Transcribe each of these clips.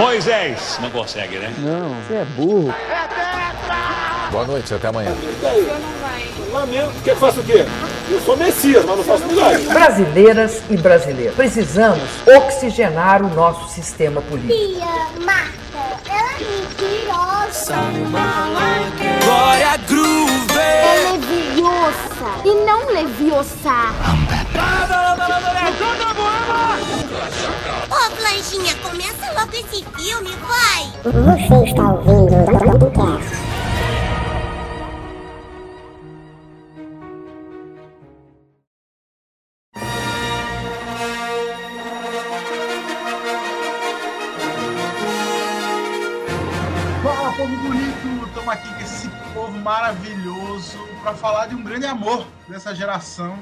Moisés. Não consegue, né? Não, você é burro. Boa noite, até amanhã. Lamento. Quer que faça o quê? Eu sou Messias, mas não faço milagre. Brasileiras e brasileiros, precisamos oxigenar o nosso sistema político. Tia, Marta, ela é mentirosa. Glória Groove! É leviosa e não leviosa. Ô, Começa logo esse filme, vai! Você está ouvindo o. Fala, povo bonito! Estamos aqui com esse povo maravilhoso para falar de um grande amor dessa geração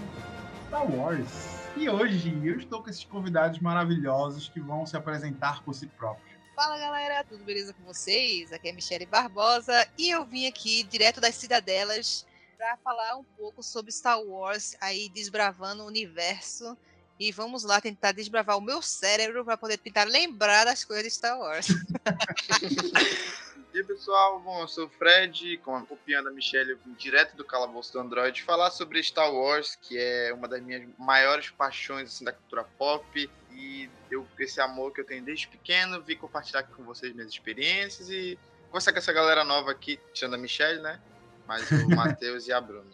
Star Wars. E hoje eu estou com esses convidados maravilhosos que vão se apresentar por si próprios. Fala galera, tudo beleza com vocês? Aqui é Michele Barbosa e eu vim aqui direto das cidadelas para falar um pouco sobre Star Wars, aí desbravando o universo. E vamos lá tentar desbravar o meu cérebro para poder tentar lembrar das coisas de Star Wars. Aí, pessoal, bom, eu sou o Fred, com a copiando a Michelle, eu vim direto do calabouço do Android, falar sobre Star Wars, que é uma das minhas maiores paixões assim, da cultura pop. E eu, esse amor que eu tenho desde pequeno, vim compartilhar aqui com vocês minhas experiências e conversar com essa galera nova aqui, tirando a Michelle, né? Mas o Matheus e a Bruna.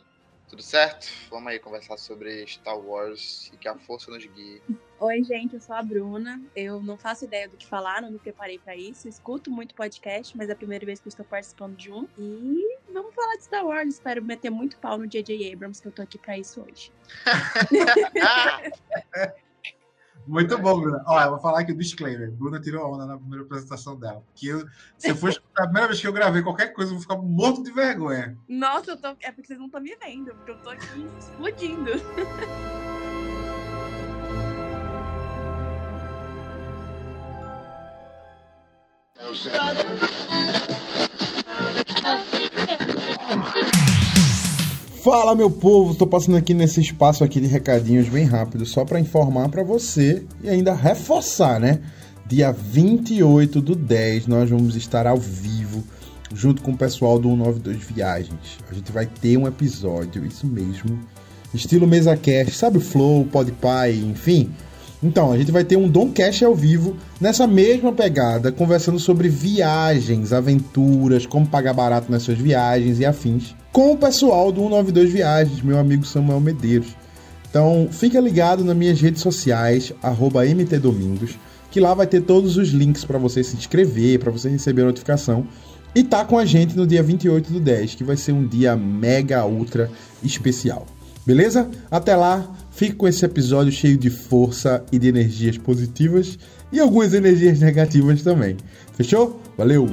Tudo certo? Vamos aí conversar sobre Star Wars e que a força nos guie. Oi, gente, eu sou a Bruna. Eu não faço ideia do que falar, não me preparei pra isso. Escuto muito podcast, mas é a primeira vez que eu estou participando de um. E vamos falar de Star Wars. Espero meter muito pau no J.J. Abrams, que eu tô aqui pra isso hoje. Muito bom, Bruna. Eu vou falar aqui o disclaimer. Bruna tirou onda na primeira apresentação dela. Porque eu, se for a primeira vez que eu gravei qualquer coisa, eu vou ficar morto de vergonha. Nossa, eu tô... é porque vocês não estão me vendo, porque eu tô aqui explodindo. Fala meu povo, tô passando aqui nesse espaço aqui de recadinhos bem rápido, só para informar para você e ainda reforçar, né? Dia 28 do 10 nós vamos estar ao vivo junto com o pessoal do 192 Viagens. A gente vai ter um episódio, isso mesmo, estilo mesa cast, sabe o Flow, Podpah, enfim. Então, a gente vai ter um Domcast ao vivo nessa mesma pegada, conversando sobre viagens, aventuras, como pagar barato nas suas viagens e afins, com o pessoal do 192 Viagens, meu amigo Samuel Medeiros. Então, fica ligado nas minhas redes sociais, mtdomingos, que lá vai ter todos os links para você se inscrever, para você receber a notificação. E tá com a gente no dia 28 do 10, que vai ser um dia mega ultra especial. Beleza? Até lá, fique com esse episódio cheio de força e de energias positivas e algumas energias negativas também. Fechou? Valeu!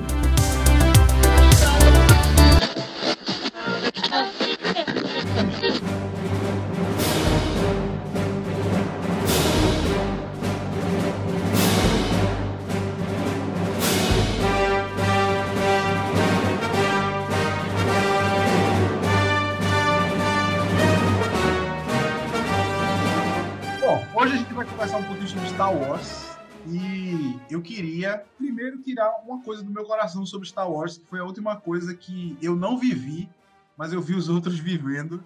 Star Wars. E eu queria primeiro tirar uma coisa do meu coração sobre Star Wars, que foi a última coisa que eu não vivi, mas eu vi os outros vivendo,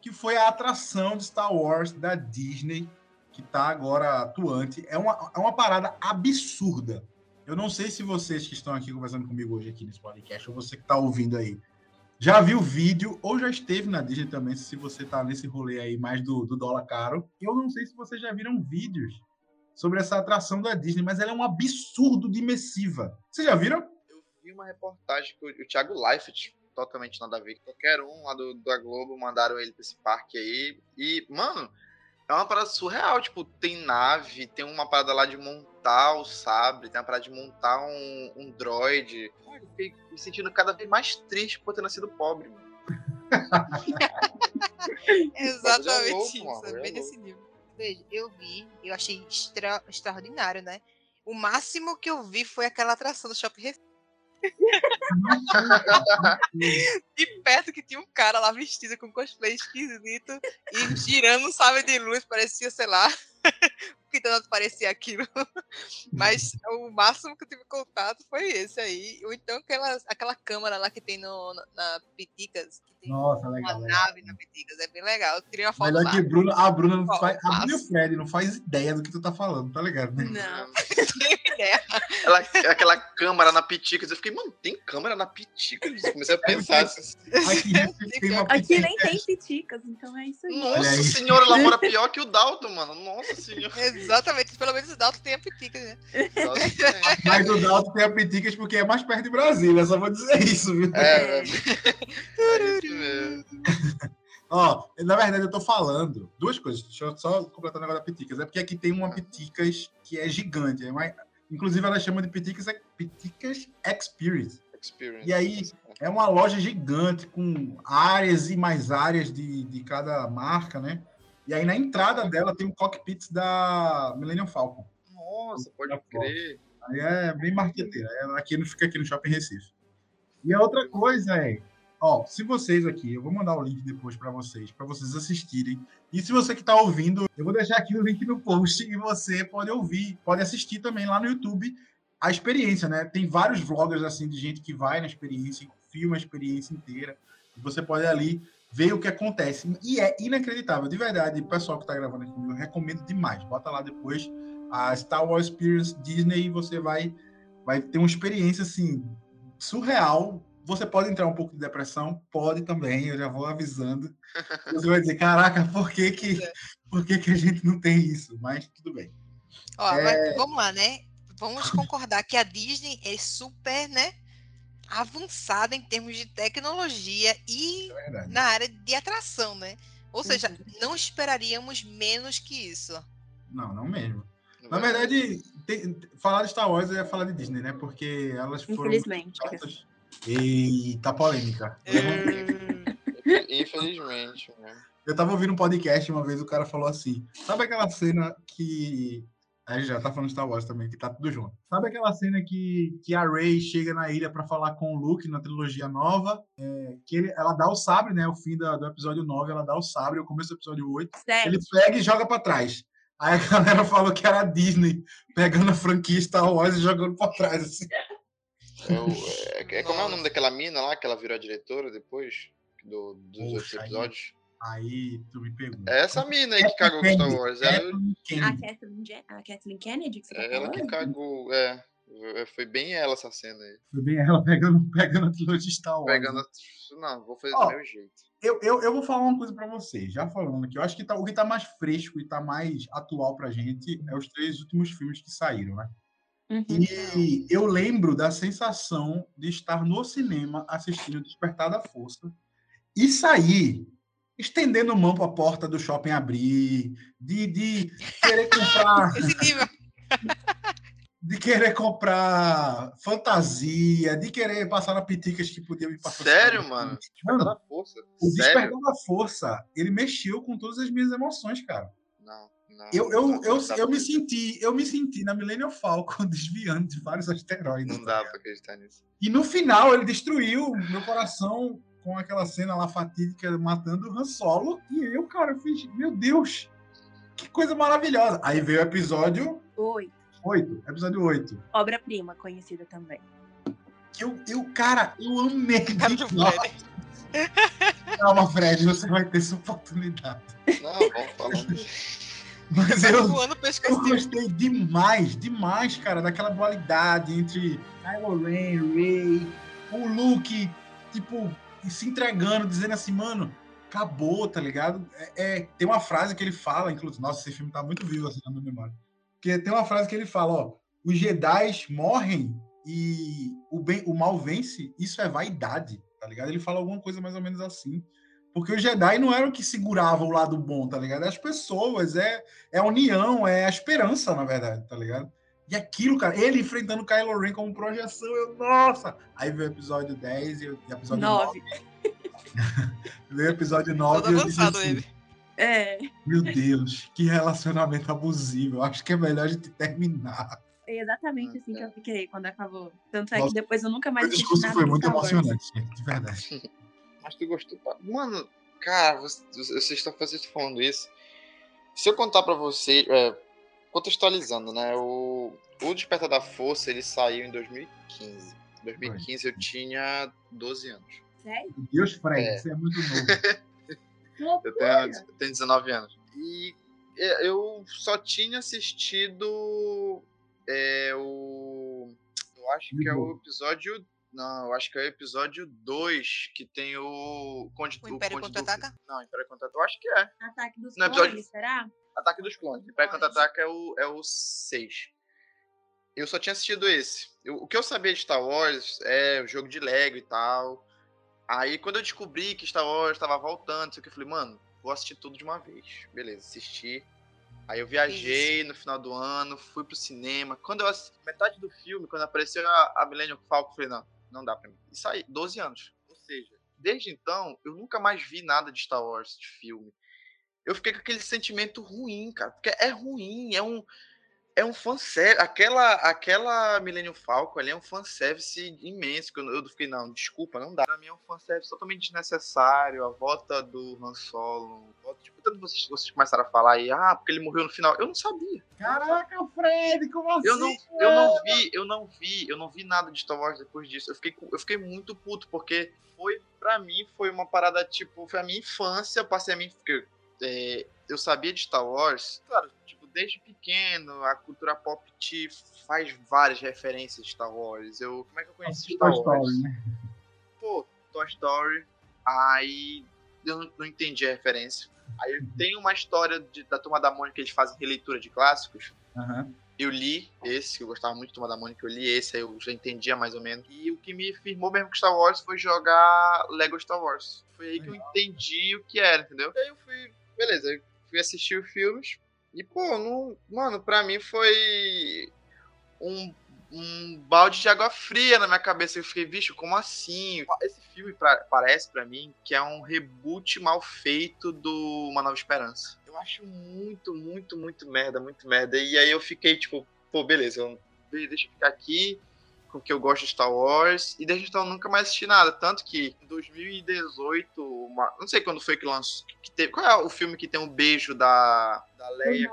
que foi a atração de Star Wars da Disney, que está agora atuante. É uma, é uma parada absurda. Eu não sei se vocês que estão aqui conversando comigo hoje aqui nesse podcast, ou você que está ouvindo aí, já viu o vídeo ou já esteve na Disney também, se você está nesse rolê aí mais do, do dólar caro. Eu não sei se vocês já viram vídeos sobre essa atração da Disney, mas ela é um absurdo de imersiva. Vocês já viram? Eu vi uma reportagem que o, Thiago Leifert, totalmente nada a ver, qualquer um lá do, da Globo, mandaram ele pra esse parque aí. E, mano, é uma parada surreal. Tipo, tem nave, tem uma parada lá de montar o sabre, tem uma parada de montar um, um droid. Cara, eu fiquei me sentindo cada vez mais triste por ter nascido pobre, mano. Exatamente louco, isso, mano, é é bem nesse nível. Veja, eu vi, eu achei extra- extraordinário, né? O máximo que eu vi foi aquela atração do Shopping Recife. de perto que tinha um cara lá vestido com cosplay esquisito e girando um de luz, parecia, sei lá, que tanto parecia aquilo. Mas o máximo que eu tive contato foi esse aí. Ou então aquela, aquela câmera lá que tem no, na, na Piticas. Que tem Nossa, uma legal. legal. nave na Piticas. É bem legal. Eu tirei uma foto Melhor lá. que Bruno, a Bruna não faz. A Bruna e o. Fred não faz ideia do que tu tá falando, tá ligado? Né? Não. Tenho ideia. Ela, aquela câmera na Piticas. Eu fiquei, mano, tem câmera na Piticas? Comecei a pensar assim. Aqui Aqui nem tem piticas, então é isso aí. Nossa aí. senhora, ela mora pior que o Dalton, mano. Nossa senhora. Exatamente. Pelo menos o Dalton tem a Piticas, né? Mas o Dalton tem a Piticas porque é mais perto de Brasília, só vou dizer isso, viu? É, é, é isso mesmo. Ó, na verdade eu tô falando duas coisas. Deixa eu só completar o negócio da Piticas. É porque aqui tem uma Piticas que é gigante. É mais... Inclusive ela chama de Piticas, Piticas Experience. Experience. E aí é uma loja gigante com áreas e mais áreas de, de cada marca, né? E aí na entrada dela tem o cockpit da Millennium Falcon. Nossa, pode crer. Aí é bem marqueteira. Ela aqui não fica aqui no Shopping Recife. E a outra coisa é, ó, se vocês aqui, eu vou mandar o link depois para vocês, para vocês assistirem. E se você que tá ouvindo, eu vou deixar aqui o link no post e você pode ouvir, pode assistir também lá no YouTube a experiência, né? Tem vários vloggers assim de gente que vai na experiência, filma a experiência inteira. Você pode ali ver o que acontece. E é inacreditável, de verdade. O pessoal que tá gravando aqui, eu recomendo demais. Bota lá depois a Star Wars Experience Disney e você vai vai ter uma experiência assim surreal. Você pode entrar um pouco de depressão, pode também, eu já vou avisando. Você vai dizer, caraca, por que que, por que, que a gente não tem isso? Mas tudo bem. Ó, É. mas vamos lá, né? Vamos concordar que a Disney é super, né? Avançada em termos de tecnologia e É na área de atração, né? Ou seja, Uhum. não esperaríamos menos que isso. Não, não mesmo. Na verdade, tem- falar de Star Wars é falar de Disney, né? Porque elas foram. Infelizmente. altas. Eita, polêmica. Infelizmente, né? Eu tava ouvindo um podcast uma vez, o cara falou assim: sabe aquela cena que. Aí já tá falando de Star Wars também, que tá tudo junto. Sabe aquela cena que, que a Rey chega na ilha pra falar com o Luke na trilogia nova? É, que ele- ela dá o sabre, né? O fim da- do episódio 9, ela dá o sabre, o começo do episódio 8. Sério? Ele pega e joga pra trás. Aí a galera falou que era a Disney pegando a franquia Star Wars e jogando pra trás, assim. É, o- é- é- como é o nome daquela mina lá que ela virou a diretora depois do- dos outros Poxa, aí- episódios? Aí tu me pegou. É essa mina aí que cagou com Star Wars. Ela, Kathleen A Kennedy. Kathleen, Je- a Kathleen Kennedy que você tá é ela que cagou. É, é, foi bem ela essa cena aí. Foi bem ela pegando, pegando a trilogia Star Wars. Pegando. a- Não, vou fazer Ó, do meu jeito. Eu, eu, eu vou falar uma coisa pra vocês, já falando aqui. Eu acho que tá, o que tá mais fresco e tá mais atual pra gente é os três últimos filmes que saíram, né? Uhum. E eu lembro da sensação de estar no cinema assistindo Despertar da Força e sair estendendo mão para a porta do shopping abrir, de, de querer comprar, Esse nível. de querer comprar fantasia, de querer passar na piticas que podia me passar. Sério, mano? Despertar da força. O Despertar da Força, ele mexeu com todas as minhas emoções, cara. Não, não. Eu, eu, não, eu, eu pra me senti, eu me senti na Millennium Falcon desviando de vários asteroides. Não tá dá pra acreditar nisso. E no final ele destruiu meu coração com aquela cena lá fatídica matando o Han Solo. E eu, cara, eu fiz, meu Deus, que coisa maravilhosa. Aí veio o episódio Oi. 8, episódio 8. Obra-prima, conhecida também. Eu, eu, cara, eu amei. Fred. Calma, Fred, você vai ter sua oportunidade. Não, vamos falando. Mas Tá eu, eu gostei demais, demais, cara, daquela dualidade entre Kylo Ren, Rey, o Luke, tipo, se entregando, dizendo assim, mano, acabou, tá ligado? É, é- tem uma frase que ele fala, inclusive, nossa, esse filme tá muito vivo assim na minha memória. Porque tem uma frase que ele fala, ó, os Jedi morrem e o, bem, o mal vence, isso é vaidade, tá ligado? Ele fala alguma coisa mais ou menos assim. Porque os Jedi não eram que seguravam o lado bom, tá ligado? É as pessoas, é, é a união, é a esperança, na verdade, tá ligado? E aquilo, cara, ele enfrentando o Kylo Ren como projeção, eu, nossa! Aí veio o episódio 10 e o o episódio 9. Nove. Veio o episódio 9 Todo e eu disse assim, ele. É, meu Deus, que relacionamento abusivo. Eu acho que é melhor a gente terminar. é exatamente assim que eu fiquei quando acabou. Tanto é Nossa, que depois eu nunca O mais assisti discurso nada foi muito emocionante, gente, de verdade. Mas tu gostou? pra- Mano, cara, você- vocês estão vocês estão falando isso. Se eu contar pra vocês. é, contextualizando, né? O, o Despertar da Força, ele saiu em 2015. Em 2015 eu tinha 12 anos. Sério? Deus, Fred, É. você é muito novo. Eu tenho, eu tenho 19 anos. E é, eu só tinha assistido é, o. Eu acho que é o episódio. Não, eu acho que é o episódio 2 que tem o. Conde, O Império Conde Contra-Ataca? Não, Império Contra-Ataca. Eu acho que é. Ataque dos No clones, episódio- será? Ataque dos Clones. Império Contra-Ataca é o, é o 6. Eu só tinha assistido esse. Eu- o que eu sabia de Star Wars é o jogo de Lego e tal. Aí quando eu descobri que Star Wars tava voltando, isso aqui, eu falei, mano, vou assistir tudo de uma vez. Beleza, assisti. Aí eu viajei no final do ano, fui pro cinema. Quando eu assisti metade do filme, quando apareceu a, a Millennium Falcon, eu falei, não, não dá pra mim. Isso aí, 12 anos. Ou seja, desde então, eu nunca mais vi nada de Star Wars, de filme. Eu fiquei com aquele sentimento ruim, cara. Porque é ruim, é um. É um fanservice. Aquela, aquela Millennium Falcon ali é um fanservice imenso. Que eu, eu fiquei, não, desculpa, não dá. Pra mim é um fanservice totalmente desnecessário. A volta do Han Solo. volta- Tipo, tanto vocês, vocês começaram a falar aí, ah, porque ele morreu no final. Eu não sabia. Caraca, Fred, como assim? Eu não, eu não vi, eu não vi, eu não vi nada de Star Wars depois disso. Eu fiquei, eu fiquei muito puto, porque foi, pra mim, foi uma parada, tipo, foi a minha infância, eu passei a minha. É, eu sabia de Star Wars, claro, tipo, desde pequeno, a cultura pop te faz várias referências de Star Wars. Eu, como é que eu conheci Star Toy Wars? Story, né? pô, Toy Story. Aí eu não, não entendi a referência. Aí tem uma história de- da Turma da Mônica, eles fazem releitura de clássicos. Aham. Eu li esse, que eu gostava muito de Turma da Mônica, eu li esse, aí eu já entendia mais ou menos. E o que me firmou mesmo com Star Wars foi jogar Lego Star Wars. Foi aí que eu entendi o que era, entendeu? Aí eu fui, beleza, eu fui assistir os filmes. E, pô, não, mano, pra mim foi um, um balde de água fria na minha cabeça. Eu fiquei, bicho, como assim? Esse filme pra- parece pra mim que é um reboot mal feito do Uma Nova Esperança. Eu acho muito, muito, muito merda, muito merda. E aí eu fiquei, tipo, pô, beleza, eu, deixa eu ficar aqui com o que eu gosto de Star Wars. E desde então eu nunca mais assisti nada. Tanto que em 2018, uma- não sei quando foi que lançou. Que teve, qual é o filme que tem um beijo da, da Leia?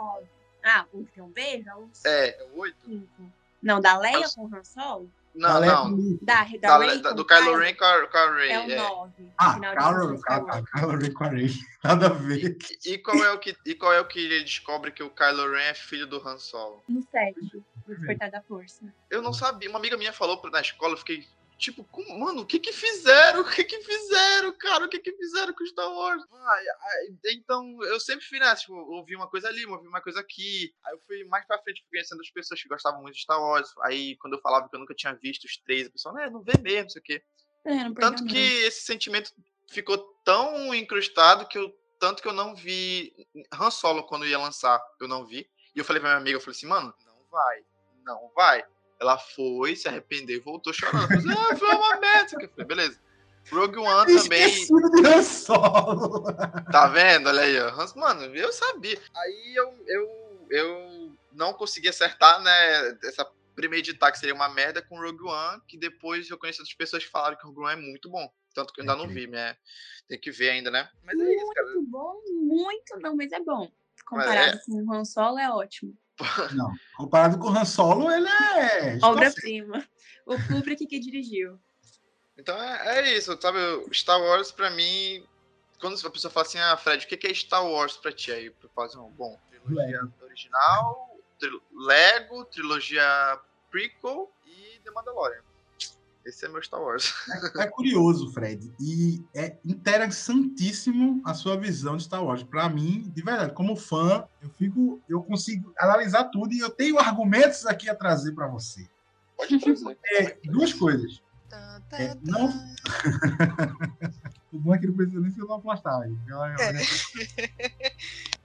Ah, o que tem um beijo? É o É, é o 8? cinco. Não, da Leia com o Han Solo? Não, Leia não. Da, da, Da, Rey da- com do o Kylo Ren com a, com a Rey. É o é. 9. Ah, final de Carol, Luke Skywalker. Carol Ren com a Rey. Nada a ver. E qual é o que e qual é o que ele descobre que o Kylo Ren é filho do Han Solo? No 7, Despertar da Força. Eu não sabia. Uma amiga minha falou na escola, eu fiquei tipo, como- mano, o que que fizeram? O que que fizeram, cara? O que que fizeram com Star Wars? Ai, ai, então, eu sempre fui nessa, tipo, ouvi uma coisa ali, ouvi uma coisa aqui. Aí eu fui mais pra frente, fui conhecendo as pessoas que gostavam muito de Star Wars. Aí, quando eu falava que eu nunca tinha visto os três, a pessoa, né, não vê mesmo, não sei o quê. É, não Tanto que esse sentimento ficou tão incrustado que eu tanto que eu não vi Han Solo quando ia lançar, eu não vi. E eu falei pra minha amiga, eu falei assim, mano, não vai, não vai. Ela foi, se arrependeu e voltou chorando. Eu falei, ah, foi uma merda. Eu falei, beleza. Rogue One também. De Han Solo. Tá vendo? Olha aí, ó. Mano, eu sabia. Aí eu, eu, eu não consegui acertar, né? Essa premeditar que seria uma merda com Rogue One, que depois eu conheci outras pessoas que falaram que Rogue One é muito bom. Tanto que eu ainda não vi, né? Tem que ver ainda, né? Mas é isso, cara. Muito bom, muito não, mas é bom. Comparado é. com o Han Solo, é ótimo. Não, comparado com o Han Solo, ele é. Obra-prima. O Kubrick que dirigiu. Então é, é isso, sabe? Star Wars pra mim. Quando a pessoa fala assim, ah, Fred, o que é Star Wars pra ti? Aí eu falo assim, "Oh, bom, trilogia original, tri- Lego, trilogia prequel e The Mandalorian. Esse é meu Star Wars. É curioso, Fred, e é interessantíssimo a sua visão de Star Wars. Pra mim, de verdade, como fã, eu fico, eu consigo analisar tudo e eu tenho argumentos aqui a trazer pra você. Pode trazer. É, duas coisas. É, não. o bom é que não precisa nem ser uma plastagem.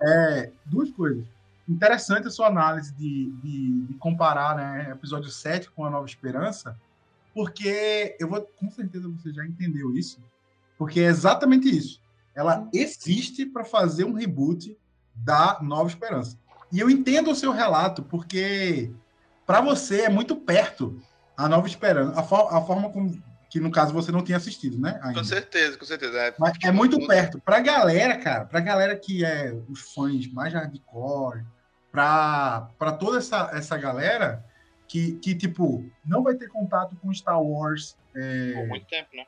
É, duas coisas. Interessante a sua análise de, de, de comparar né, episódio 7 com a Nova Esperança, porque eu vou, com certeza você já entendeu isso, porque é exatamente isso. Ela existe para fazer um reboot da Nova Esperança. E eu entendo o seu relato, porque para você é muito perto a Nova Esperança, a, for- a forma como que no caso você não tinha assistido, né? ainda. Com certeza, com certeza. É, Mas é muito perto. Pra galera, cara, pra galera que é os fãs mais hardcore, pra, pra toda essa, essa galera que, que, tipo, não vai ter contato com Star Wars. é, Por muito tempo, né?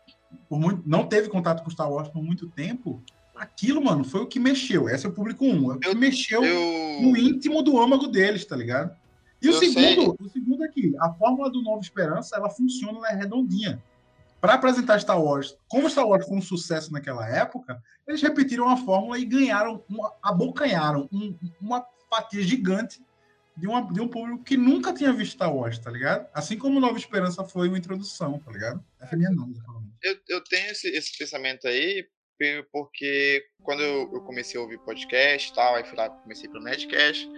por muito, não teve contato com Star Wars por muito tempo. Aquilo, mano, foi o que mexeu. Esse é o público 1. É o que mexeu Eu. no íntimo do âmago deles, tá ligado? E o Eu segundo, o segundo aqui, a fórmula do Nova Esperança, ela funciona, ela é redondinha. Para apresentar Star Wars, como Star Wars foi um sucesso naquela época, eles repetiram a fórmula e ganharam, uma, abocanharam um- uma fatia gigante de, uma, de um público que nunca tinha visto Star Wars, tá ligado? Assim como Nova Esperança foi uma introdução, tá ligado? Essa é a minha análise, pelo menos. Eu, eu tenho esse, esse pensamento aí, porque quando eu, eu comecei a ouvir podcast e tal, aí fui lá, comecei pelo Nerdcast,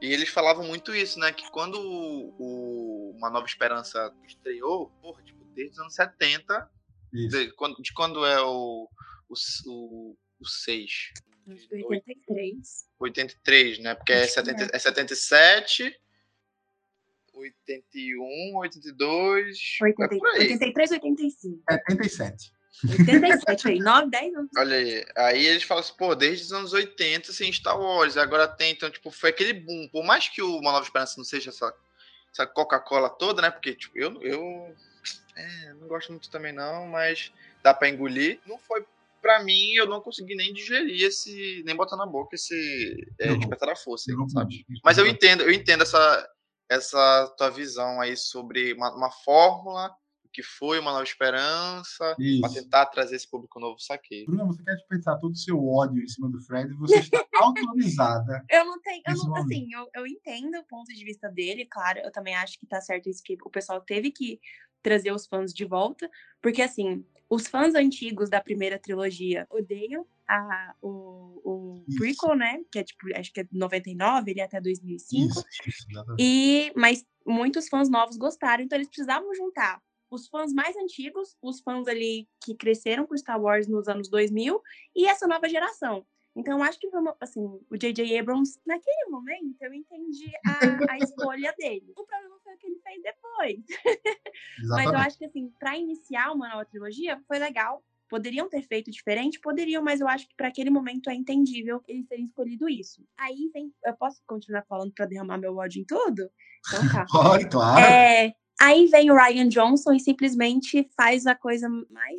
e eles falavam muito isso, né? Que quando o, o Uma Nova Esperança estreou, porra, tipo, desde os anos 70, de quando, de quando é o, o, o, o 6? Acho que 83. 83, né? Porque é, Acho que 70, é. é 77, 81, 82. é 80, por aí. 83, 85. 77. 87 aí, 9, 10 anos. Olha aí, aí eles falam assim, pô, desde os anos 80 sem Star Wars, agora tem, então, tipo, foi aquele boom. Por mais que o Uma Nova Esperança não seja essa, essa Coca-Cola toda, né? Porque, tipo, eu, eu é, não gosto muito também não, mas dá pra engolir. Não foi pra mim, eu não consegui nem digerir esse, nem botar na boca esse é, Despertar da Força, aí, sabe? Mas eu entendo, eu entendo essa, essa tua visão aí sobre uma, uma fórmula o que foi uma nova esperança Isso. para tentar trazer esse público novo saquei. Bruna, você quer despertar todo o seu ódio em cima do Fred e você está autorizada. Eu não tenho, eu não, assim, eu, eu entendo o ponto de vista dele, claro, eu também acho que tá certo isso que o pessoal teve que trazer os fãs de volta, porque assim, os fãs antigos da primeira trilogia odeiam a, o, o prequel, né, que é tipo, acho que é 99, ele é até 2005, Isso, isso, e, mas muitos fãs novos gostaram, então eles precisavam juntar os fãs mais antigos, os fãs ali que cresceram com Star Wars nos anos 2000 e essa nova geração. Então, eu acho que foi uma, assim, o J.J. Abrams, naquele momento, eu entendi a, a escolha dele. O problema foi o que ele fez depois. Mas eu acho que, assim, para iniciar uma nova trilogia, foi legal. Poderiam ter feito diferente? Poderiam, mas eu acho que para aquele momento é entendível eles terem escolhido isso. Aí vem. Eu posso continuar falando para derramar meu ódio em tudo? Então tá. Pode, claro. É, aí vem o Ryan Johnson e simplesmente faz a coisa mais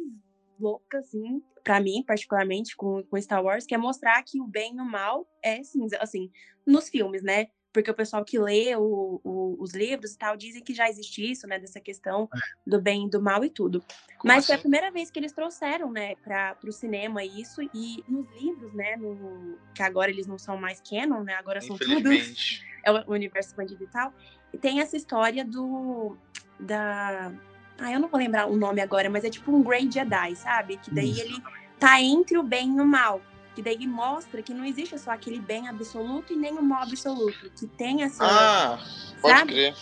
louca, assim, pra mim, particularmente, com, com Star Wars, que é mostrar que o bem e o mal é cinza, assim, nos filmes, né? Porque o pessoal que lê o- o- os livros e tal dizem que já existe isso, né? Dessa questão do bem e do mal e tudo. Mas foi a primeira vez que eles trouxeram, né, para o cinema isso. E nos livros, né, no, que agora eles não são mais canon, né? Agora são tudo é o universo expandido e tal. E tem essa história do. Da. Ah, eu não vou lembrar o nome agora, mas é tipo um Grey Jedi, sabe? Que daí Isso. ele tá entre o bem e o mal. Que daí mostra que não existe só aquele bem absoluto e nem o mal absoluto. Que tem essa. Ah, pode sabe? crer.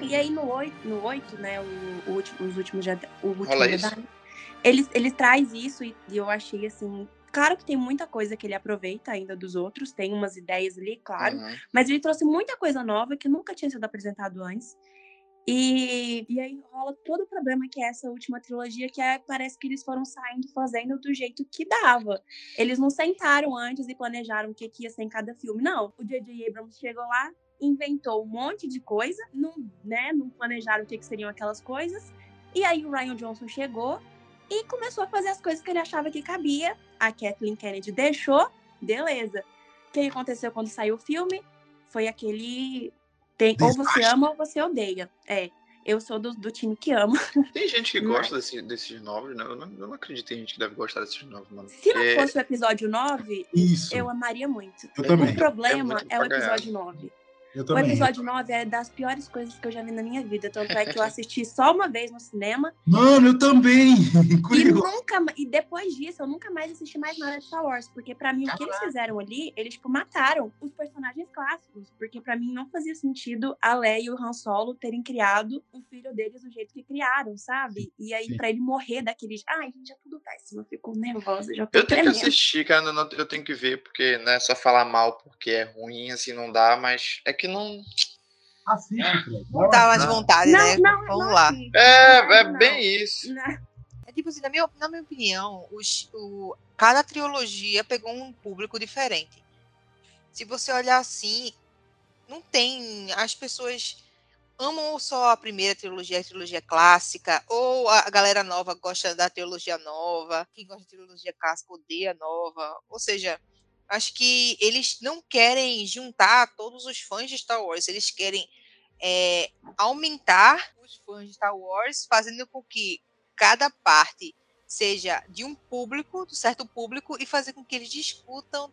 E aí no 8, no 8 né, o, o último, os últimos Jedi, o último Rola Jedi, isso? eles, eles traz isso e, e eu achei assim, claro que tem muita coisa que ele aproveita ainda dos outros, tem umas ideias ali, claro, Uhum. mas ele trouxe muita coisa nova que nunca tinha sido apresentado antes. E, e aí rola todo o problema que é essa última trilogia, que é, parece que eles foram saindo fazendo do jeito que dava. Eles não sentaram antes e planejaram o que, que ia ser em cada filme. Não. O J.J. Abrams chegou lá, inventou um monte de coisa, não, né, não planejaram o que, que seriam aquelas coisas. E aí o Ryan Johnson chegou e começou a fazer as coisas que ele achava que cabia. A Kathleen Kennedy deixou, beleza. O que aconteceu quando saiu o filme? Foi aquele. Tem, ou você ama ou você odeia. É. Eu sou do, do time que ama. Tem gente que Mas- gosta desse- desses novos, né? Eu não, eu não acredito em gente que deve gostar desses novos, mano. Se não Porque- fosse o episódio 9, Isso. eu amaria muito. Eu também. O problema É é, o episódio 9. Eu O episódio 9 é das piores coisas que eu já vi na minha vida. Tanto é que eu assisti só uma vez no cinema. Mano, eu também. E, nunca, e depois disso, eu nunca mais assisti mais nada de Star Wars. Porque pra mim, o que eles fizeram ali, eles, tipo, mataram os personagens clássicos. Porque pra mim não fazia sentido a Leia e o Han Solo terem criado o filho deles do jeito que criaram, sabe? E aí, Sim. pra ele morrer daquele... Ai, gente, é tudo péssimo. Eu fico nervosa, já Eu tenho que assistir, cara, eu tenho que ver, porque não é só falar mal porque é ruim, assim, não dá, mas é que não. Assiste, Fred. Não dá mais vontade, Não, né? não, Vamos não lá. É, é bem isso. É tipo assim, na minha, na minha opinião, os, o, cada trilogia pegou um público diferente. Se você olhar assim, não tem. As pessoas amam só a primeira trilogia, a trilogia clássica, ou a galera nova gosta da trilogia nova, quem gosta da trilogia clássica odeia a nova. Ou seja, acho que eles não querem juntar todos os fãs de Star Wars, eles querem é, aumentar os fãs de Star Wars, fazendo com que cada parte seja de um público, do certo público, e fazer com que eles discutam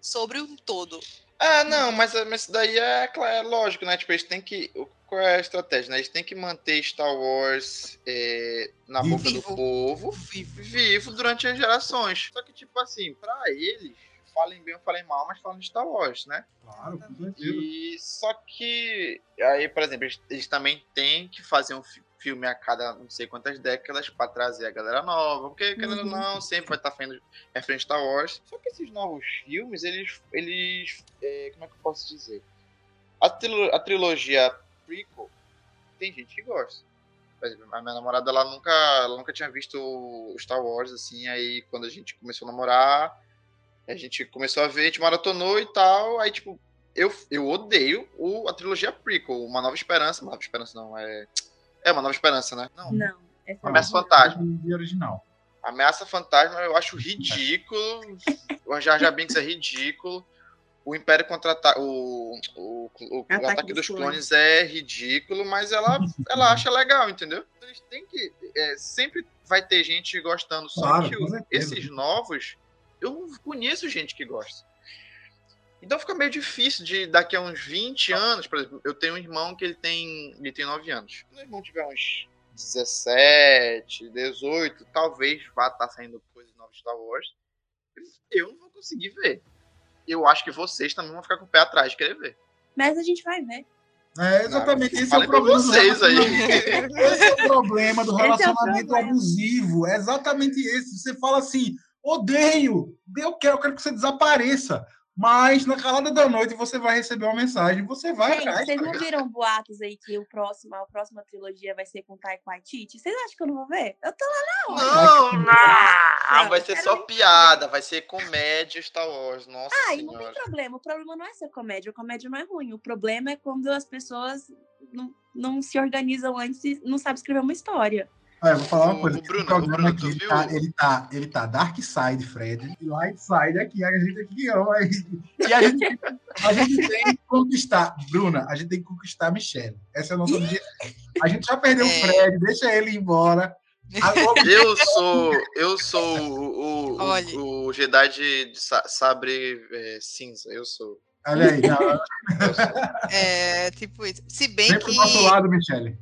sobre um todo. Ah, não, mas, mas isso daí é, é lógico, né? Tipo, eles têm que. Qual é a estratégia, né? Eles têm que manter Star Wars é, na boca Vivo. do povo, vivo. durante as gerações. Só que, tipo assim, pra eles, falem bem ou falem mal, mas falam de Star Wars, né? Claro, com certeza. E só que aí, por exemplo, eles, eles também têm que fazer um fi- filme a cada não sei quantas décadas pra trazer a galera nova, porque querendo ou Uhum. não, sempre vai estar fazendo referente a Star Wars. Só que esses novos filmes, eles eles é, como é que eu posso dizer? A, trilo- a trilogia prequel tem gente que gosta. Por exemplo, a minha namorada ela nunca, ela nunca tinha visto o Star Wars assim, aí quando a gente começou a namorar, a gente começou a ver, a gente maratonou e tal. Aí, tipo, eu, eu odeio o, a trilogia prequel, Uma Nova Esperança. Uma Nova Esperança não, é. É Uma Nova Esperança, né? Não. Não. É Ameaça Fantasma. De original. Ameaça Fantasma eu acho ridículo. O Jar Jar Binks é ridículo. O Império contra o, o, o, o Ataque Ataque, dos dos Clones. Clones é ridículo, mas ela, ela acha legal, entendeu? Eles têm que. é, sempre vai ter gente gostando. Só Claro, que o- esses novos, eu não conheço gente que gosta. Então fica meio difícil de daqui a uns 20 anos, por exemplo, eu tenho um irmão que ele tem, ele tem 9 anos. Quando o irmão tiver uns 17, 18, talvez vá estar saindo coisas novas de Star Wars. Eu não vou conseguir ver. Eu acho que vocês também vão ficar com o pé atrás de querer ver. Mas a gente vai ver. É, exatamente. Esse é o problema. vocês aí. Esse é o problema do é relacionamento problema. abusivo. É exatamente esse. Você fala assim: odeio, eu quero, eu quero que você desapareça. Mas na calada da noite você vai receber uma mensagem, você vai Gente, atrás. vocês não viram boatos aí que o próximo, a próxima trilogia vai ser com Taika Waititi? Vocês acham que eu não vou ver? Eu tô lá na hora. Não, não! Vai ser só piada, vai ser comédia Star Wars. Nossa Ah, e não tem senhora. problema. O problema não é ser comédia. A comédia não é ruim. O problema é quando as pessoas não, não se organizam antes e não sabem escrever uma história. Olha, eu vou falar uma O- coisa. o Bruno, o Bruno, aqui, tu ele, viu? tá, ele, tá, ele tá Dark Side, Fred, e Light Side aqui. A gente aqui ama. E, e a, gente, a gente tem que conquistar. Bruna, a gente tem que conquistar a Michelle. Essa é a nossa objetivo. A gente já perdeu o É. Fred, deixa ele ir embora. Agora, Eu sou, eu sou o, o, o, o Jedi de, de sa- sabre é, cinza. Eu sou. olha aí, não. É, tipo isso. Se bem vem pro que. nosso lado, Michelle.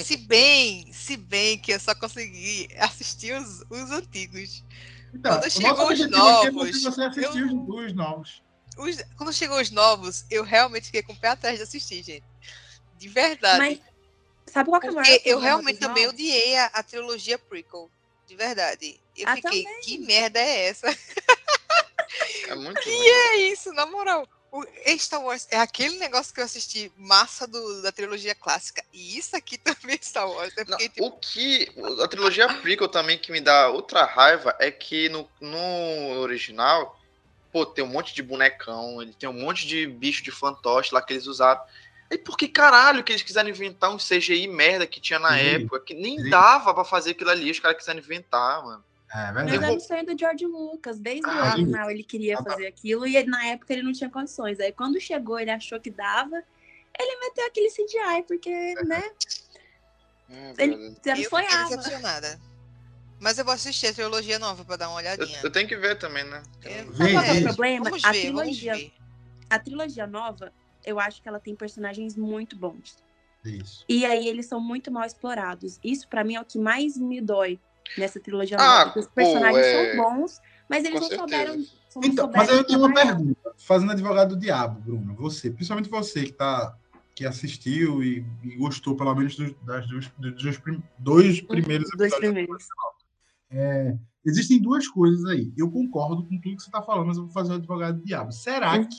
Se bem, se bem que eu só consegui assistir os, os antigos. Então, Quando chegou os é novos, você assistir eu- os, os novos. Os- quando chegou os novos, eu realmente fiquei com o pé atrás de assistir, gente. De verdade. Mas sabe qual que é o maior eu realmente também novos? odiei a, a trilogia prequel. De verdade. Eu Ah, fiquei, também. que merda é essa? É muito Que ruim. é isso, na moral. O Star Wars é aquele negócio que eu assisti massa do, da trilogia clássica. E isso aqui também é Star Wars. Eu Não, fiquei tipo, o que. A trilogia prequel também que me dá outra raiva é que no, no original, pô, tem um monte de bonecão, ele tem um monte de bicho de fantoche lá que eles usaram. E por que caralho que eles quiseram inventar um CGI merda que tinha na Sim. época? Que nem Sim. dava pra fazer aquilo ali, os caras quiseram inventar, mano. É Mas era o sonho do George Lucas. Desde o Ah, original ele queria ah, tá. fazer aquilo e na época ele não tinha condições. Aí quando chegou ele achou que dava, ele meteu aquele CGI, porque, né, Hum, Ele- eu sonhava. decepcionada. Mas eu vou assistir a trilogia nova pra dar uma eu, olhadinha. eu tenho que ver também, né? É, Vê, Sabe qual é o problema? Vamos a ver, trilogia, a trilogia nova, eu acho que ela tem personagens muito bons. Isso. E aí eles são muito mal explorados. Isso pra mim é o que mais me dói nessa trilogia Ah, nova. Os pô, personagens é- são bons, mas eles Com não certeza. souberam. não Então, souberam mas aí eu tenho uma pergunta. Fazendo advogado do diabo, Bruno. Você, principalmente você que tá que assistiu e, e gostou pelo menos dos, das duas, dos dois, prim- dois primeiros Uhum, Dois episódios. primeiros. É, existem duas coisas aí. Eu concordo com tudo que você está falando, mas eu vou fazer o advogado do diabo. Será que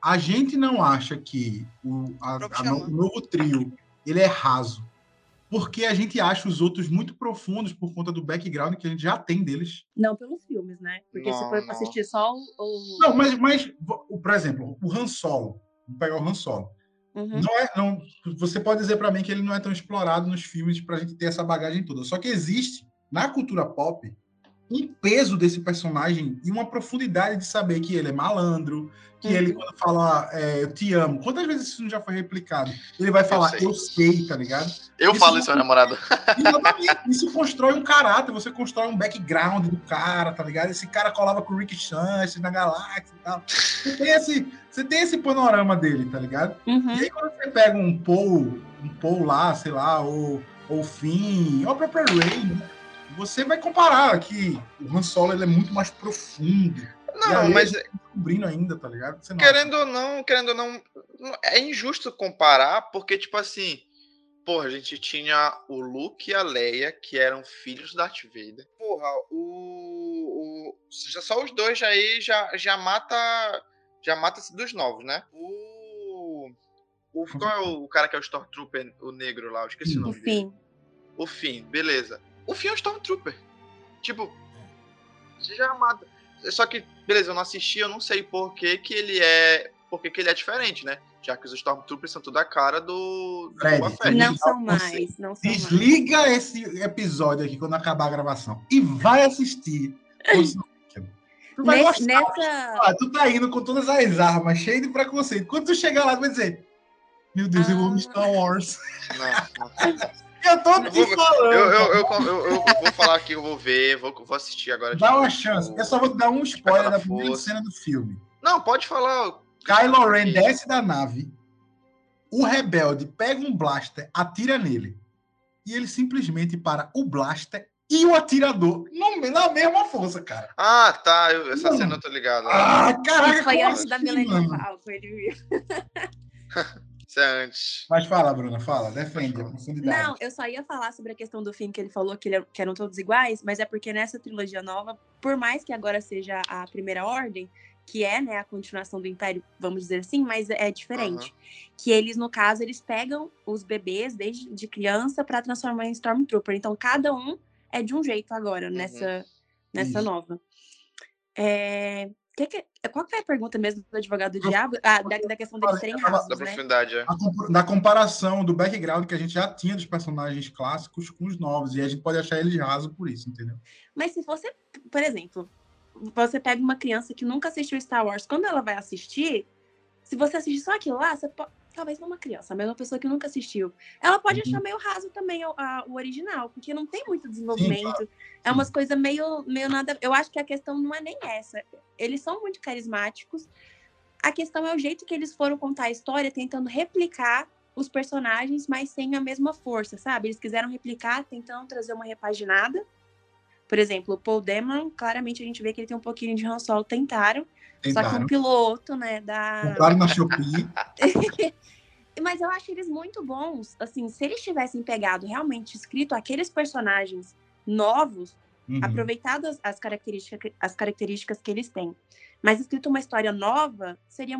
a gente não acha que o, a- a o novo trio ele é raso? Porque a gente acha os outros muito profundos por conta do background que a gente já tem deles. Não pelos filmes, né? Porque se Não, for não. pra assistir só o. Não, mas, mas por exemplo, o Han Solo. Vamos pegar o Han Solo. Uhum. Não é, não, você pode dizer para mim que ele não é tão explorado nos filmes para a gente ter essa bagagem toda. Só que existe na cultura pop um peso desse personagem e uma profundidade de saber que ele é malandro, que Uhum. ele quando fala é, eu te amo, quantas vezes isso não já foi replicado? Ele vai falar sei. eu sei, tá ligado? Eu Isso falo isso, meu namorado. Isso constrói um caráter, você constrói um background do cara, tá ligado? Esse cara colava com o Rick Chance na galáxia e tal. Você tem esse, você tem esse panorama dele, tá ligado? Uhum. E aí quando você pega um Paul, um Paul lá, sei lá, ou, ou o Finn, ou a própria Rey, né? Você vai comparar que o Han Solo ele é muito mais profundo. Não, aí mas tá descobrindo ainda, tá ligado? Você não querendo ou não, querendo ou não, é injusto comparar, porque, tipo assim, porra, a gente tinha o Luke e a Leia, que eram filhos do Darth Vader. Porra, o. o já só os dois aí já, já mata. Já mata dos novos, né? O. o qual é o cara que é o Stormtrooper, o negro lá? Eu esqueci o nome dele. Enfim. O Finn, beleza. O Finn é um Stormtrooper. Tipo, você já mata. Só que, beleza, eu não assisti, eu não sei por que, que ele é. Por que, que ele é diferente, né? Já que os Stormtroopers são tudo a cara do, do Fred. Não são mais, não são mais. Desliga esse episódio aqui quando acabar a gravação e vai assistir. Tu vai Nesse- gostar. nessa. Ah, tu tá indo com todas as armas, cheio de preconceito. Quando tu chegar lá, tu vai dizer: Meu Deus, eu Ah. amo Star Wars. Não, não. Eu tô Eu te vou, falando. eu, eu, eu, eu- eu vou falar aqui, eu vou ver, vou, vou assistir agora. de Dá uma novo. chance. Eu só vou te dar um spoiler da primeira Força. cena do filme. Não, pode falar. Kylo Ren desce da nave, o rebelde pega um blaster, atira nele. E ele simplesmente para o blaster e o atirador no- na mesma força, cara. Ah, tá. eu- essa Mano. cena eu tô ligado. Ah, caraca, foi antes da assim, Millennium mano? Falcon, ele viu. É antes. Mas fala, Bruna, fala, defende a profundidade. Não, eu só ia falar sobre a questão do fim que ele falou que, ele- que eram todos iguais, mas é porque nessa trilogia nova, por mais que agora seja a primeira ordem, que é né, a continuação do Império, vamos dizer assim, mas é diferente. Que eles, no caso, eles pegam os bebês desde de criança para transformar em Stormtrooper. Então, cada um é de um jeito agora, nessa, nessa Isso. nova. É, que que- qual que foi a pergunta mesmo do advogado do diabo? Ah, da, da questão deles serem rasos, Da né? profundidade, é. Comp- da comparação do background que a gente já tinha dos personagens clássicos com os novos. E a gente pode achar eles rasos por isso, entendeu? Mas se você, por exemplo, você pega uma criança que nunca assistiu Star Wars, quando ela vai assistir, se você assistir só aquilo lá, você pode. Talvez não uma criança, mas uma pessoa que nunca assistiu. Ela pode Uhum. achar meio raso também o, a- o original, porque não tem muito desenvolvimento. É Sim. umas coisas meio, meio nada. Eu acho que a questão não é nem essa. Eles são muito carismáticos. A questão é o jeito que eles foram contar a história, tentando replicar os personagens, mas sem a mesma força, sabe? Eles quiseram replicar, tentando trazer uma repaginada. Por exemplo, o Paul Dameron, claramente a gente vê que ele tem um pouquinho de Han Solo, tentaram. Só que Tentaram. um piloto, né, da... Compraram na Shopee. Mas eu acho eles muito bons. Assim, se eles tivessem pegado realmente escrito aqueles personagens novos, Uhum. aproveitado as, as características, as características que eles têm, mas escrito uma história nova, seria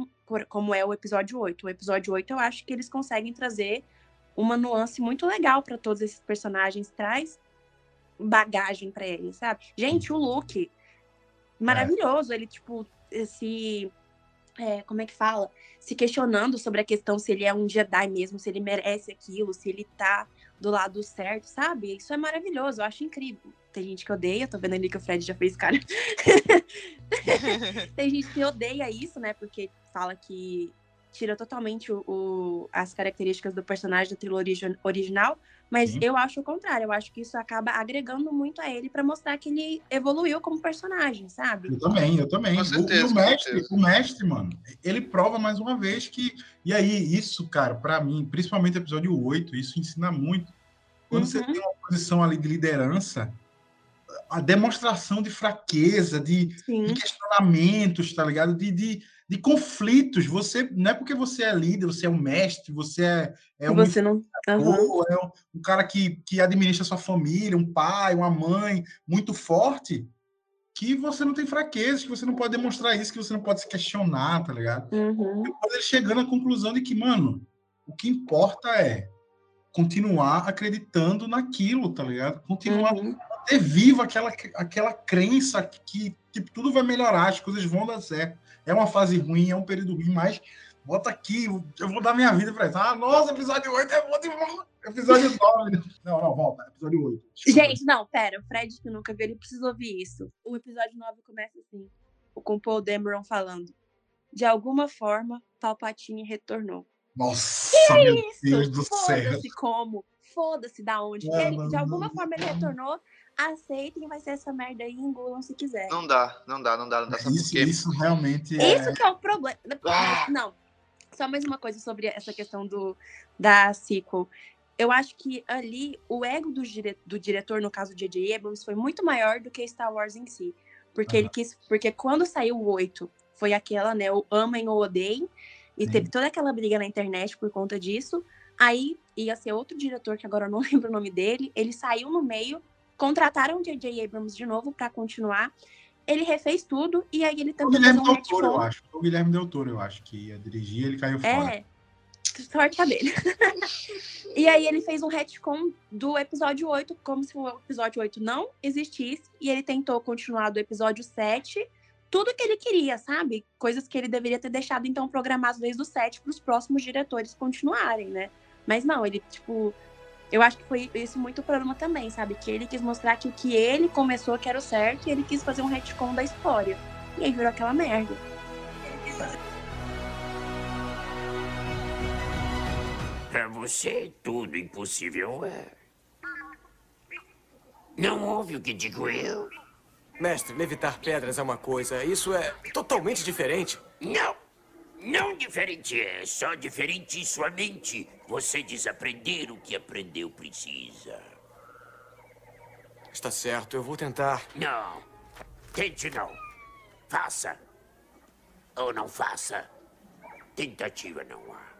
como é o episódio 8. O episódio 8 eu acho que eles conseguem trazer uma nuance muito legal para todos esses personagens, traz bagagem para eles, sabe? Gente, o Luke, maravilhoso, ele, tipo, se. é, como é que fala? Se questionando sobre a questão se ele é um Jedi mesmo, se ele merece aquilo, se ele tá do lado certo, sabe? Isso é maravilhoso, eu acho incrível. Tem gente que odeia, tô vendo ali que o Fred já fez cara. Tem gente que odeia isso, né? Porque fala que tira totalmente o, o- as características do personagem da trilogia origi- original, mas Sim. eu acho o contrário. Eu acho que isso acaba agregando muito a ele pra mostrar que ele evoluiu como personagem, sabe? Eu também, eu também. Com O- certeza, e o com mestre, o mestre, mano, ele prova mais uma vez que. E aí, isso, cara, pra mim, principalmente o episódio 8, isso ensina muito. Quando você Uhum. tem uma posição ali de liderança, a demonstração de fraqueza, de, de questionamentos, tá ligado? De, de, de conflitos. Você não é porque você é líder, você é um mestre, você é, é um você não. Ou é um, um cara que, que administra sua família, um pai, uma mãe muito forte, que você não tem fraquezas, que você não pode demonstrar isso, que você não pode se questionar, tá ligado? Uhum. Depois ele chegando à conclusão de que, mano, o que importa é continuar acreditando naquilo, tá ligado? Continuar Uhum. viva aquela, aquela crença que, que tudo vai melhorar, as coisas vão dar certo. É uma fase ruim, é um período ruim, mas Bota aqui, eu vou dar minha vida pra isso. Ah, nossa, episódio 8 é bom demais. Episódio 9. né? Não, não, volta. Episódio 8. Gente, não, pera. O Fred, que nunca viu, ele precisa ouvir isso. O episódio 9 começa assim. Com o Paul Dameron falando. De alguma forma, Palpatine retornou. Nossa, Que meu isso? Deus do céu. Foda-se como. Foda-se da onde. Não, Ele- não, de alguma não. forma ele retornou. Aceitem, vai ser essa merda aí, engulam se quiser. Não dá, não dá, não dá, não dá. Isso, isso realmente é. Isso que é o problema. Ah! Não. Só mais uma coisa sobre essa questão do, da sequel. Eu acho que ali o ego do, dire- do diretor, no caso de J.J. Abrams, foi muito maior do que Star Wars em si. Porque ele quis. Porque quando saiu o 8, foi aquela, né? O amem ou odeiem. E Sim. teve toda aquela briga na internet por conta disso. Aí ia ser outro diretor, que agora eu não lembro o nome dele. Ele saiu no meio, contrataram o J.J. Abrams de novo pra continuar. Ele refez tudo e aí ele O tentou Guilherme um Del Toro, eu acho. O Guilherme Del Toro, eu acho, que ia dirigir, ele caiu fora. É, sorte a dele. e aí ele fez um retcon do episódio 8, como se o episódio 8 não existisse, e ele tentou continuar do episódio 7, tudo que ele queria, sabe? Coisas que ele deveria ter deixado, então, programadas desde o 7 para os próximos diretores continuarem, né? Mas não, ele, tipo... Eu acho que foi isso muito o problema também, sabe? Que ele quis mostrar que o que ele começou que era o certo, e ele quis fazer um retcon da história. E aí virou aquela merda. Pra você, tudo impossível é. Não ouve o que digo eu? Mestre, levitar pedras é uma coisa, isso é totalmente diferente. Não! Não diferente é, só diferente em sua mente. Você desaprender o que aprendeu precisa. Está certo, eu vou tentar. Não. Tente não. Faça. Ou não faça. Tentativa não há.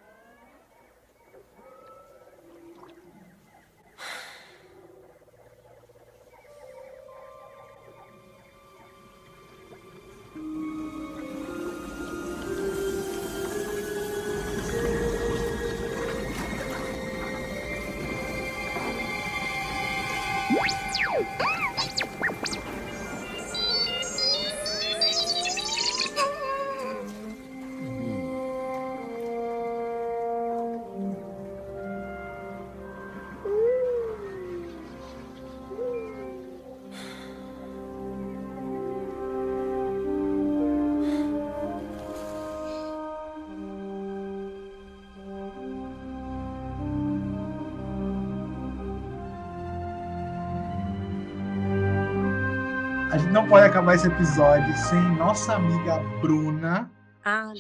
Não pode acabar esse episódio sem nossa amiga Bruna Ah,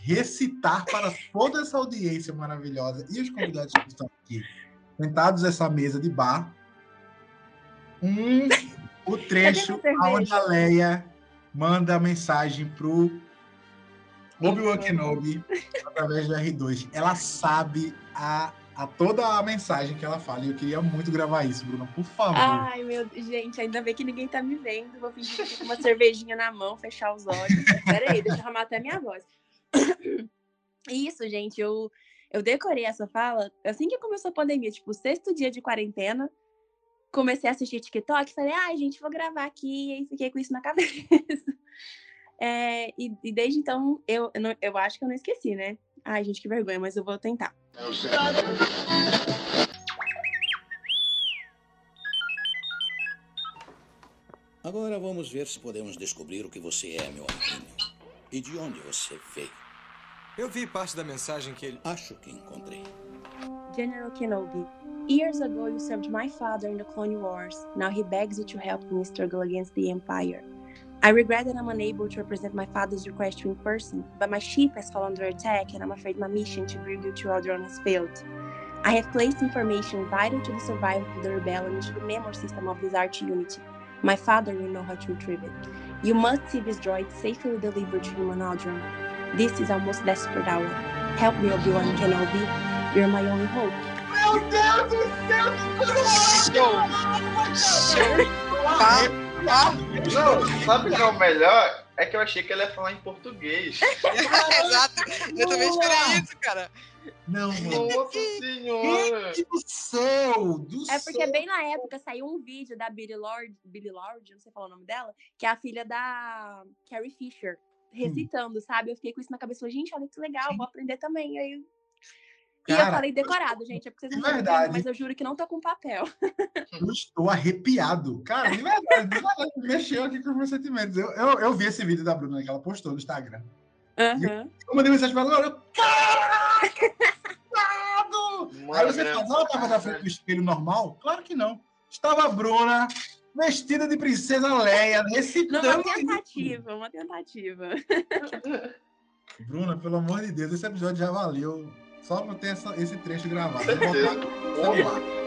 recitar para toda essa audiência maravilhosa e os convidados que estão aqui, sentados nessa mesa de bar, um, o trecho onde a Leia manda a mensagem pro Obi-Wan Kenobi através do R2. Ela sabe a, a toda a mensagem que ela fala. E eu queria muito gravar isso, Bruna, por favor. Ai, meu gente, ainda bem que ninguém tá me vendo. Vou fingir que com uma cervejinha na mão, fechar os olhos. Pera aí, deixa eu arrumar até minha voz. Isso, gente, eu, eu decorei essa fala assim que começou a pandemia, tipo, sexto dia de quarentena. Comecei a assistir TikTok, falei, ai, gente, vou gravar aqui, e aí fiquei com isso na cabeça. É, e, e desde então, eu, eu acho que eu não esqueci, né? Ai, gente, que vergonha, mas eu vou tentar. Agora vamos ver se podemos descobrir o que você é, meu amiguinho. E de onde você veio. Eu vi parte da mensagem que ele. Acho que encontrei. General Kenobi, years ago you served my father in the Clone Wars. Now he begs you to help me struggle against the Empire. I regret that I'm unable to represent my father's request to in person, but my ship has fallen under attack and I'm afraid my mission to bring you to Alderaan has failed. I have placed information vital to the survival of the rebellion into the memory system of this Arch Unity. My father will know how to retrieve it. You must see this droid safely delivered to him on Alderaan. This is our most desperate hour. Help me, Obi-Wan Kenobi. You're my only hope. Meu Deus do céu, que Não, sabe o que é o melhor? É que eu achei que ele ia falar em português. Exato. Eu também esperei isso, cara. Não, mano. Nossa senhora. Gente do céu! Do É porque céu. bem na época saiu um vídeo da Billy Lord, Billy Lord, não sei falar o nome dela, que é a filha da Carrie Fisher. recitando, sabe? Eu fiquei com isso na cabeça. Falei, gente, olha que legal, vou aprender também. Aí, e eu Cara, falei decorado, gente. É porque vocês não estão vendo, verdade. mas eu juro que não tô com papel. Eu estou arrepiado. Cara, de verdade, de verdade, mexeu aqui com os meus sentimentos. Eu, eu, eu vi esse vídeo da Bruna que ela postou no Instagram. Aham. Eu mandei mensagem pra ela, eu, caraca, passado! Aí você fala, ela estava na frente do espelho normal? Claro que não. Estava a Bruna, vestida de princesa Leia, recitando. Não, uma tentativa, uma tentativa. Bruna, pelo amor de Deus, esse episódio já valeu. Só por ter essa- esse trecho gravado. Vou botar no celular.